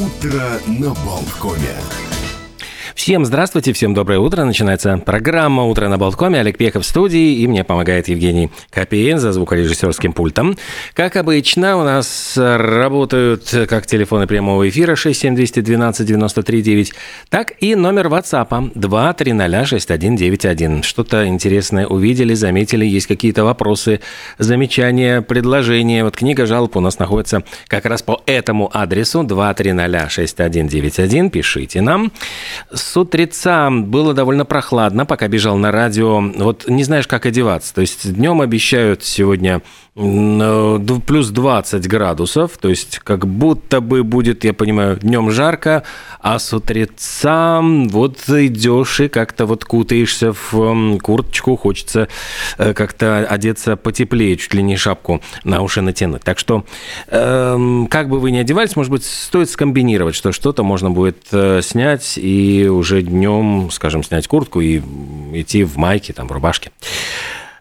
Утро на Болткоме. Всем здравствуйте, всем доброе утро. Начинается программа «Утро на Болткоме». Олег Пехов в студии, и мне помогает Евгений Копейн за звукорежиссерским пультом. Как обычно, у нас работают как телефоны прямого эфира 67212-93-9, так и номер WhatsApp 2306191. Что-то интересное увидели, заметили, есть какие-то вопросы, замечания, предложения. Вот книга жалоб у нас находится как раз по этому адресу 2306191. Пишите нам. С утреца было довольно прохладно, пока бежал на радио. Вот не знаешь, как одеваться. То есть днем обещают сегодня плюс 20 градусов, то есть как будто бы будет, я понимаю, днем жарко, а с утреца вот идешь и как-то вот кутаешься в курточку, хочется э, как-то одеться потеплее, чуть ли не шапку на уши натянуть. Так что, эм, как бы вы ни одевались, может быть, стоит скомбинировать, что что-то можно будет э, снять и уже днем, скажем, снять куртку и идти в майке, там, в рубашке.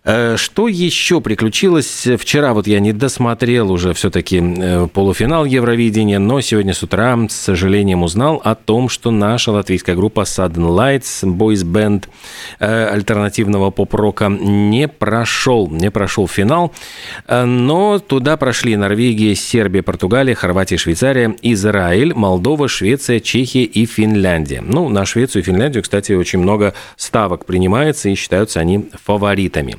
Э, что еще приключилось? Вчера вот я не досмотрел уже все-таки э, полуфинал Евровидения, но сегодня с утра с сожалением узнал о том, что наша латвийская группа Sudden Lights, Boys Band э, альтернативного поп-рока не прошел, не прошел финал, но туда прошли Норвегия, Сербия, Португалия, Хорватия, Швейцария, Израиль, Молдова, Швеция, Чехия и Финляндия. Ну, на Швецию и Финляндию, кстати, очень много ставок принимается и считаются они фаворитами.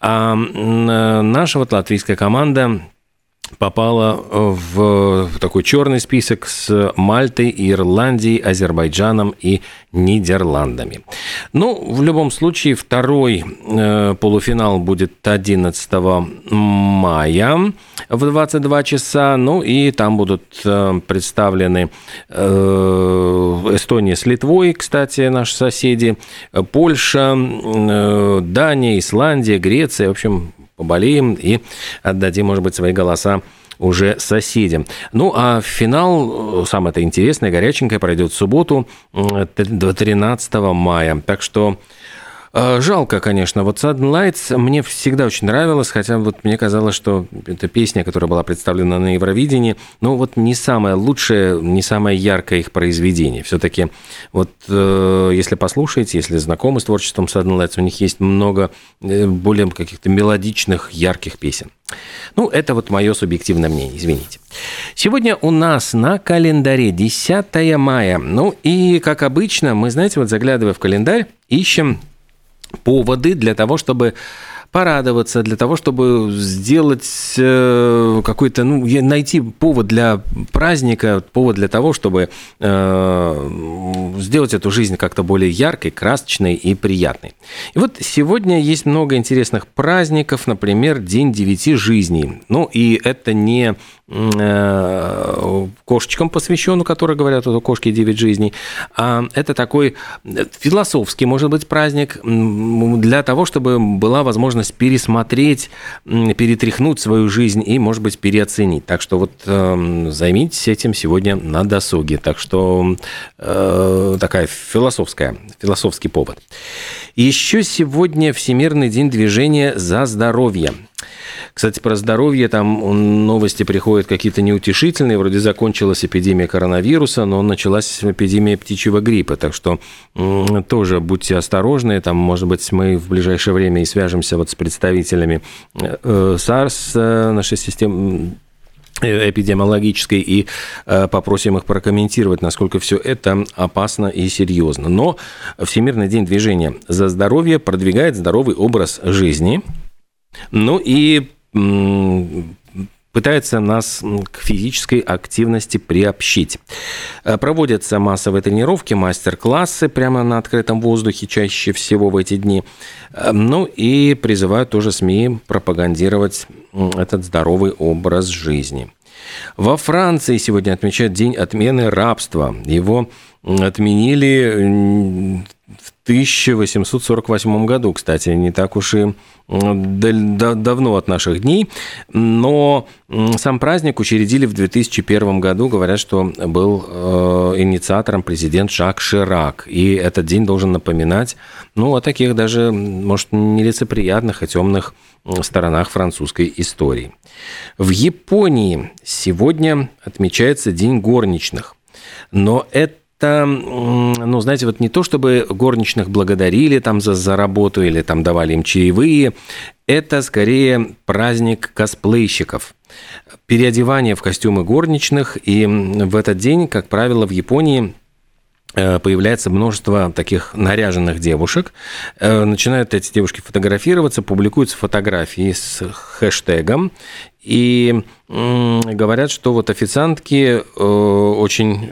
А наша вот латвийская команда попала в такой черный список с Мальтой, Ирландией, Азербайджаном и Нидерландами. Ну, в любом случае, второй э, полуфинал будет 11 мая в 22 часа. Ну, и там будут э, представлены э, Эстония с Литвой, кстати, наши соседи, Польша, Дания, Исландия, Греция. В общем, поболеем и отдадим, может быть, свои голоса уже соседям. Ну, а финал, самое это интересное, горяченькое, пройдет в субботу, 13 мая. Так что жалко, конечно. Вот Sudden мне всегда очень нравилось, хотя вот мне казалось, что эта песня, которая была представлена на Евровидении, ну вот не самое лучшее, не самое яркое их произведение. Все-таки вот э, если послушаете, если знакомы с творчеством Sudden у них есть много э, более каких-то мелодичных, ярких песен. Ну, это вот мое субъективное мнение, извините. Сегодня у нас на календаре 10 мая. Ну и, как обычно, мы, знаете, вот заглядывая в календарь, ищем поводы для того, чтобы порадоваться, для того, чтобы сделать э, какой-то, ну, найти повод для праздника, повод для того, чтобы э, сделать эту жизнь как-то более яркой, красочной и приятной. И вот сегодня есть много интересных праздников, например, День девяти жизней. Ну, и это не Э, кошечкам посвящен, которые говорят, у кошки 9 жизней. А это такой философский, может быть, праздник для того, чтобы была возможность пересмотреть, перетряхнуть свою жизнь и, может быть, переоценить. Так что вот э, займитесь этим сегодня на досуге. Так что э, такая философская, философский повод. Еще сегодня Всемирный день движения за здоровье. Кстати, про здоровье там новости приходят какие-то неутешительные. Вроде закончилась эпидемия коронавируса, но началась эпидемия птичьего гриппа. Так что тоже будьте осторожны. Там, может быть, мы в ближайшее время и свяжемся вот с представителями э, SARS э, нашей системы эпидемиологической и э, попросим их прокомментировать, насколько все это опасно и серьезно. Но Всемирный день движения за здоровье продвигает здоровый образ жизни. Ну и пытается нас к физической активности приобщить. Э, проводятся массовые тренировки, мастер-классы прямо на открытом воздухе чаще всего в эти дни. Э, ну и призывают тоже СМИ пропагандировать этот здоровый образ жизни. Во Франции сегодня отмечают День отмены рабства. Его отменили в 1848 году, кстати, не так уж и давно от наших дней, но сам праздник учредили в 2001 году, говорят, что был э, инициатором президент Жак Ширак, и этот день должен напоминать, ну, о таких даже, может, нелицеприятных и темных сторонах французской истории. В Японии сегодня отмечается День горничных. Но это это, ну, знаете, вот не то, чтобы горничных благодарили там за, за работу или там давали им чаевые, это скорее праздник косплейщиков. Переодевание в костюмы горничных, и в этот день, как правило, в Японии Э, появляется множество таких наряженных девушек. Э, начинают эти девушки фотографироваться, публикуются фотографии с хэштегом. И говорят, что вот официантки э, очень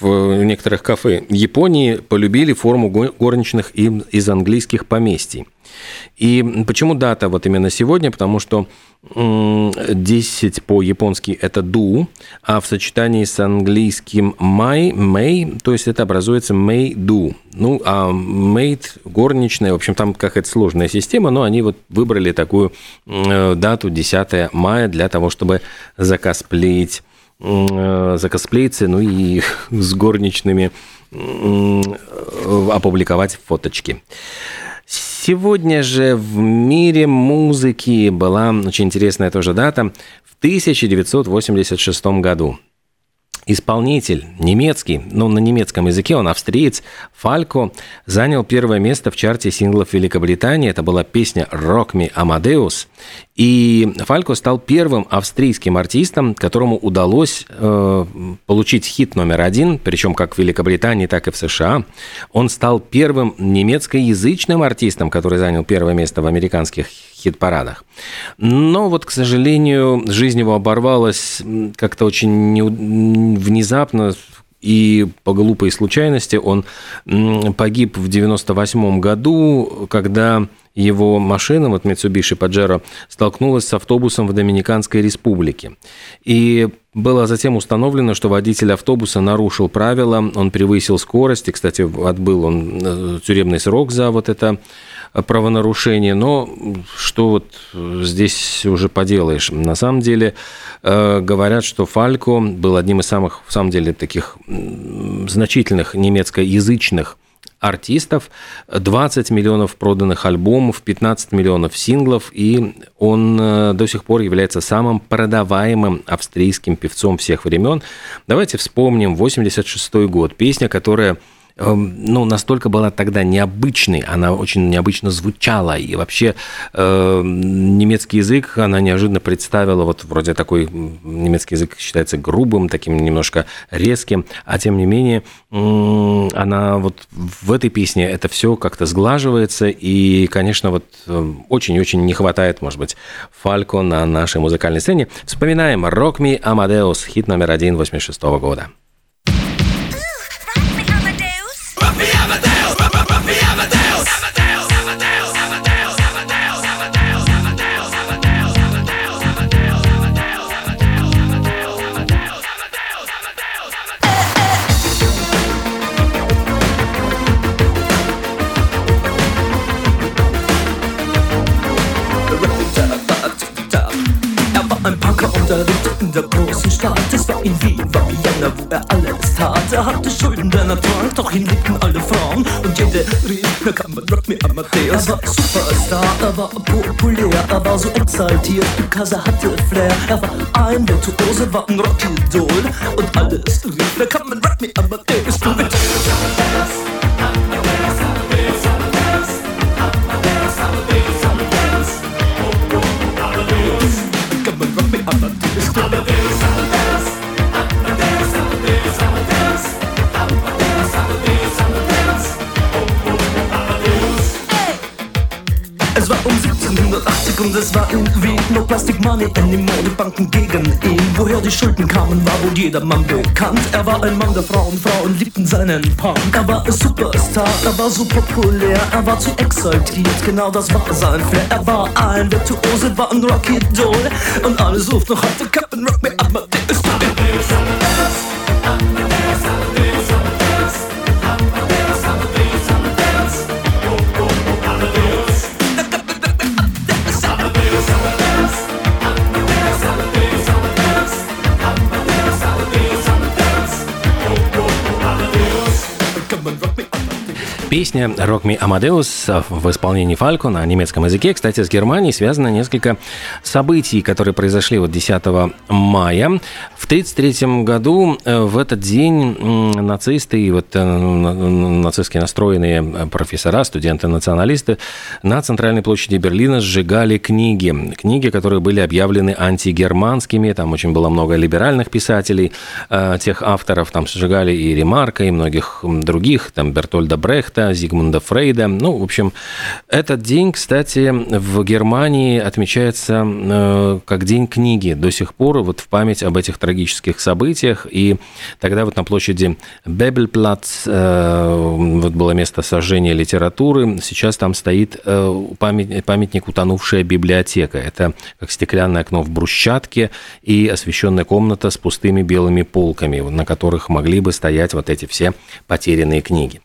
в некоторых кафе Японии полюбили форму горничных из английских поместий. И почему дата вот именно сегодня? Потому что 10 по-японски это ду, а в сочетании с английским май, мэй, то есть это образуется мэй ду. Ну, а мейд горничная, в общем, там какая-то сложная система, но они вот выбрали такую э, дату 10 мая для того, чтобы закосплеить э, закосплеиться, ну и с горничными э, опубликовать фоточки. Сегодня же в мире музыки была очень интересная тоже дата. В 1986 году исполнитель немецкий, ну, на немецком языке, он австриец, Фалько, занял первое место в чарте синглов Великобритании. Это была песня «Rock Me Amadeus». И Фалько стал первым австрийским артистом, которому удалось э, получить хит номер один, причем как в Великобритании, так и в США. Он стал первым немецкоязычным артистом, который занял первое место в американских хит-парадах. Но вот, к сожалению, жизнь его оборвалась как-то очень не, внезапно, и по глупой случайности он погиб в 98 году, когда его машина, вот Mitsubishi Pajero, столкнулась с автобусом в Доминиканской республике. И было затем установлено, что водитель автобуса нарушил правила, он превысил скорость, и, кстати, отбыл он э, тюремный срок за вот это правонарушение, но что вот здесь уже поделаешь? На самом деле э, говорят, что Фалько был одним из самых, в самом деле, таких значительных немецкоязычных артистов, 20 миллионов проданных альбомов, 15 миллионов синглов, и он э, до сих пор является самым продаваемым австрийским певцом всех времен. Давайте вспомним 86 год, песня, которая ну, настолько была тогда необычной, она очень необычно звучала, и вообще э, немецкий язык она неожиданно представила, вот вроде такой немецкий язык считается грубым, таким немножко резким, а тем не менее э, она вот в этой песне это все как-то сглаживается, и, конечно, вот э, очень-очень не хватает, может быть, Фалько на нашей музыкальной сцене. Вспоминаем «Rock Me Amadeus», хит номер один 86 года. Live. In der großen Stadt. Es war in Wien, war Vienna, wo er alles tat. Er hatte Schulden, denn er trank, doch ihn liebten alle Frauen. Und jede rief, na kann man Rock me Amadeus. Er war Superstar, er war populär, er war so exaltiert, because er hatte Flair. Er war ein Virtuose, war ein Rockidol. Und alles rief, na kann man Rock me Amadeus. Du mit und es war irgendwie no Plastic Money anymore. Die Banken gegen ihn. Woher die Schulden kamen, war wohl jedermann bekannt. Er war ein Mann der Frauen, Frauen liebten seinen Punk. Er war ein Superstar, er war so populär, er war zu exaltiert, genau das war sein Flair. Er war ein Virtuose, war ein Rocky Doll und alle suchten noch heute Captain Rock Me Amadeus. Песня «Rock Me Amadeus» в исполнении Фалько на немецком языке. Кстати, с Германией связано несколько событий, которые произошли вот 10 мая. В 1933 году э, в этот день нацисты и вот э, нацистски настроенные э, профессора, студенты-националисты на центральной площади Берлина сжигали книги. Книги, которые были объявлены антигерманскими, там очень было много либеральных писателей, тех авторов, там сжигали и Ремарка, и многих других, там Бертольда Брехта, Зигмунда Фрейда. Ну, в общем, этот день, кстати, в Германии отмечается как День книги. До сих пор вот в память об этих трагических событиях. И тогда вот на площади Бебельплац э, вот было место сожжения литературы. Сейчас там стоит э, памятник «Утонувшая библиотека». Это как стеклянное окно в брусчатке и освещенная комната с пустыми белыми полками, на которых могли бы стоять вот эти все потерянные книги.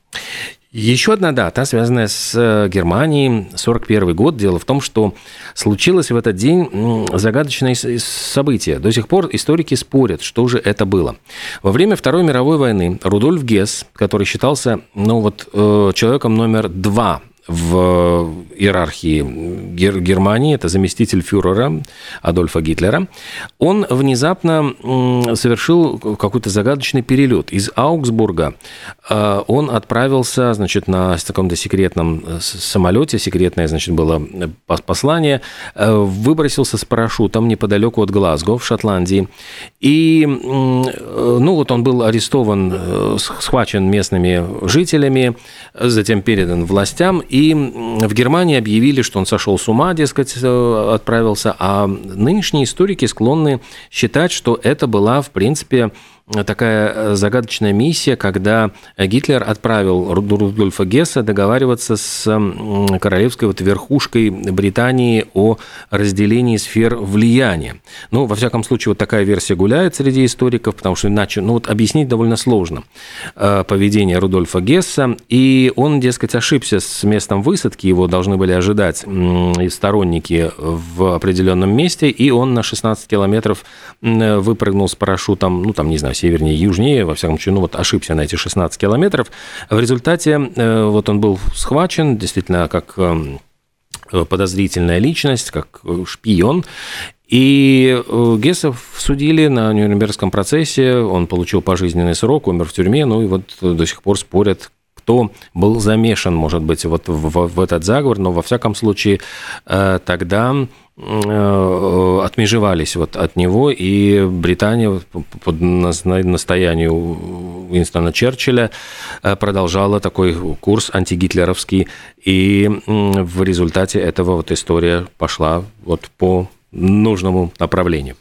Еще одна дата, связанная с э, Германией, 41 год. Дело в том, что случилось в этот день загадочное событие. До сих пор историки спорят, что же это было. Во время Второй мировой войны Рудольф Гесс, который считался ну, вот, э, человеком номер два в иерархии Гер- Германии, это заместитель фюрера Адольфа Гитлера, он внезапно совершил какой-то загадочный перелет. Из Аугсбурга э, он отправился, значит, на каком-то секретном э, самолете, секретное, значит, было э, послание, выбросился с парашютом неподалеку от Глазго в Шотландии. И, ну, вот он был арестован, схвачен местными жителями, затем передан властям, и в Германии объявили, что он сошел с ума, дескать, э, отправился, а нынешние историки склонны считать, что это была, в принципе, такая э, загадочная миссия, когда Гитлер отправил Рудольфа Гесса договариваться с королевской вот верхушкой Британии о разделении сфер влияния. Ну, во всяком случае, вот такая версия гуляет среди историков, потому что иначе, ну, вот объяснить довольно сложно э, поведение Рудольфа Гесса, и он, дескать, ошибся с местом высадки, его должны были ожидать сторонники в определенном месте, и он на 16 километров выпрыгнул с парашютом, ну, там, не знаю, севернее, южнее, во всяком случае, ну вот ошибся на эти 16 километров. В результате э, вот он был схвачен, действительно, как эм, подозрительная личность, как э, шпион. И э, Гессов судили на Нюрнбергском процессе, он получил пожизненный срок, умер в тюрьме, ну и вот до сих пор спорят, кто был замешан, может быть, вот в, в этот заговор, но во всяком случае тогда отмежевались вот от него, и Британия под настоянию Уинстона Черчилля э, продолжала такой курс антигитлеровский, и в результате этого вот история пошла вот по нужному направлению.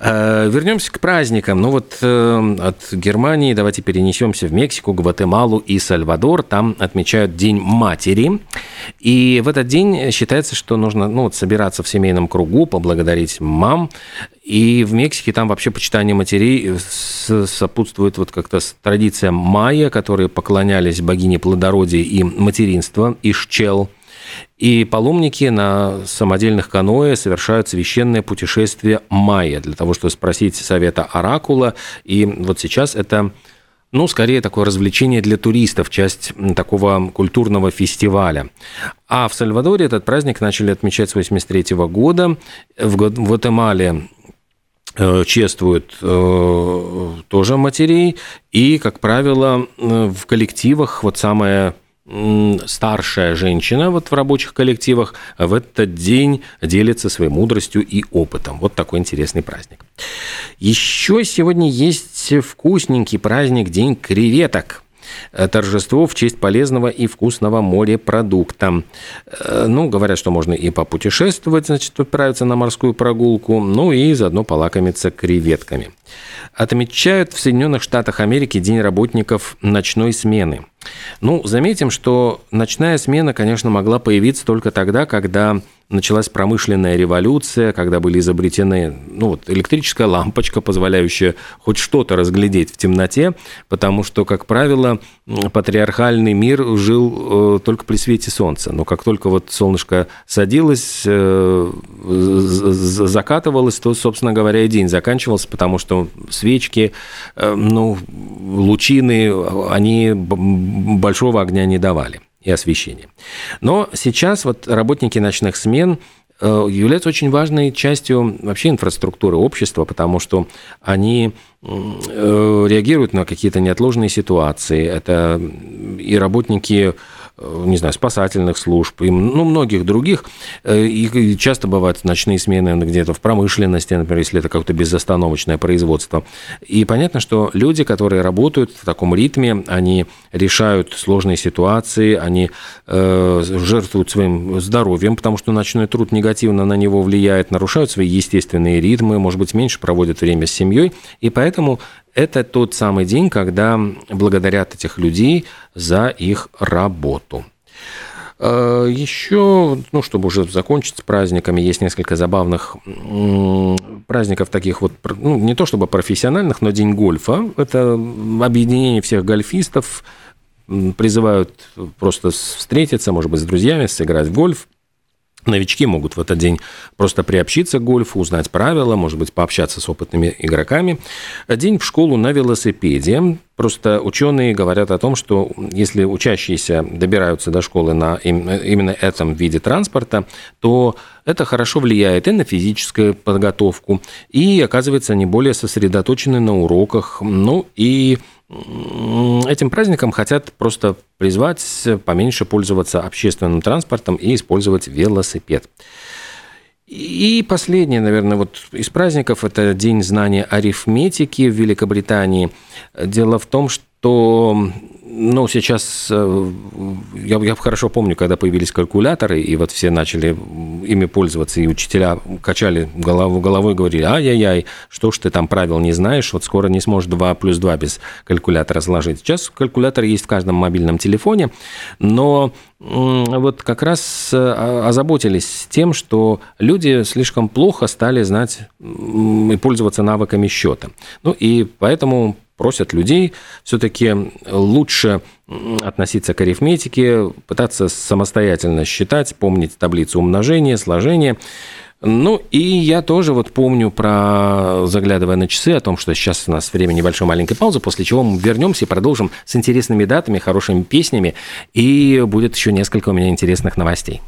Э, вернемся к праздникам. Ну вот э, от Германии давайте перенесемся в Мексику, Гватемалу и Сальвадор. Там отмечают День матери. И в этот день считается, что нужно ну, вот, собираться в семейном кругу, поблагодарить мам. И в Мексике там вообще почитание матерей сопутствует вот как-то традиция майя, которые поклонялись богине плодородия и материнства, Ишчел – и паломники на самодельных каноэ совершают священное путешествие майя для того, чтобы спросить совета оракула. И вот сейчас это ну, скорее такое развлечение для туристов, часть такого культурного фестиваля. А в Сальвадоре этот праздник начали отмечать с 1983 года. В Гватемале э, чествуют э, тоже матерей, и, как правило, в коллективах вот самое старшая женщина вот в рабочих коллективах в этот день делится своей мудростью и опытом. Вот такой интересный праздник. Еще сегодня есть вкусненький праздник День креветок торжество в честь полезного и вкусного морепродукта. Э, ну, говорят, что можно и попутешествовать, значит, отправиться на морскую прогулку, ну и заодно полакомиться креветками. Отмечают в Соединенных Штатах Америки День работников ночной смены – ну, заметим, что ночная смена, конечно, могла появиться только тогда, когда началась промышленная революция, когда были изобретены ну, вот, электрическая лампочка, позволяющая хоть что-то разглядеть в темноте, потому что, как правило, патриархальный мир жил э, только при свете солнца. Но как только вот солнышко садилось, э, закатывалось, то, собственно говоря, и день заканчивался, потому что свечки, э, ну, лучины, они большого огня не давали и освещения. Но сейчас вот работники ночных смен являются очень важной частью вообще инфраструктуры общества, потому что они реагируют на какие-то неотложные ситуации. Это и работники Э, не знаю, спасательных служб и ну, многих других. Э, и часто бывают ночные смены где-то в промышленности, например, если это какое-то безостановочное производство. И понятно, что люди, которые работают в таком ритме, они решают сложные ситуации, они э, жертвуют своим здоровьем, потому что ночной труд негативно на него влияет, нарушают свои естественные ритмы, может быть, меньше проводят время с семьей. И поэтому это тот самый день, когда благодарят этих людей за их работу. Э, Еще, ну, чтобы уже закончить с праздниками, есть несколько забавных праздников таких вот, ну, не то чтобы профессиональных, но День гольфа. Это объединение всех гольфистов, призывают просто встретиться, может быть, с друзьями, сыграть в гольф. Новички могут в этот день просто приобщиться к гольфу, узнать правила, может быть, пообщаться с опытными игроками. День в школу на велосипеде. Просто ученые говорят о том, что если учащиеся добираются до школы на именно этом виде транспорта, то это хорошо влияет и на физическую подготовку, и, оказывается, они более сосредоточены на уроках, ну и этим праздником хотят просто призвать поменьше пользоваться общественным транспортом и использовать велосипед. И последнее, наверное, вот из праздников – это День знания арифметики в Великобритании. Дело в том, что ну, сейчас э, я, я хорошо помню, когда появились калькуляторы, и вот все начали ими пользоваться, и учителя качали голову, головой, говорили, ай-яй-яй, что ж ты там правил не знаешь, вот скоро не сможешь 2 плюс 2 без калькулятора сложить. Сейчас калькулятор есть в каждом мобильном телефоне, но вот как раз э, озаботились тем, что люди слишком плохо стали знать и пользоваться навыками счета. Ну и поэтому просят людей все-таки лучше относиться к арифметике, пытаться самостоятельно считать, помнить таблицу умножения, сложения. Ну, и я тоже вот помню про, заглядывая на часы, о том, что сейчас у нас время небольшой маленькой паузы, после чего мы вернемся и продолжим с интересными датами, хорошими песнями, и будет еще несколько у меня интересных новостей.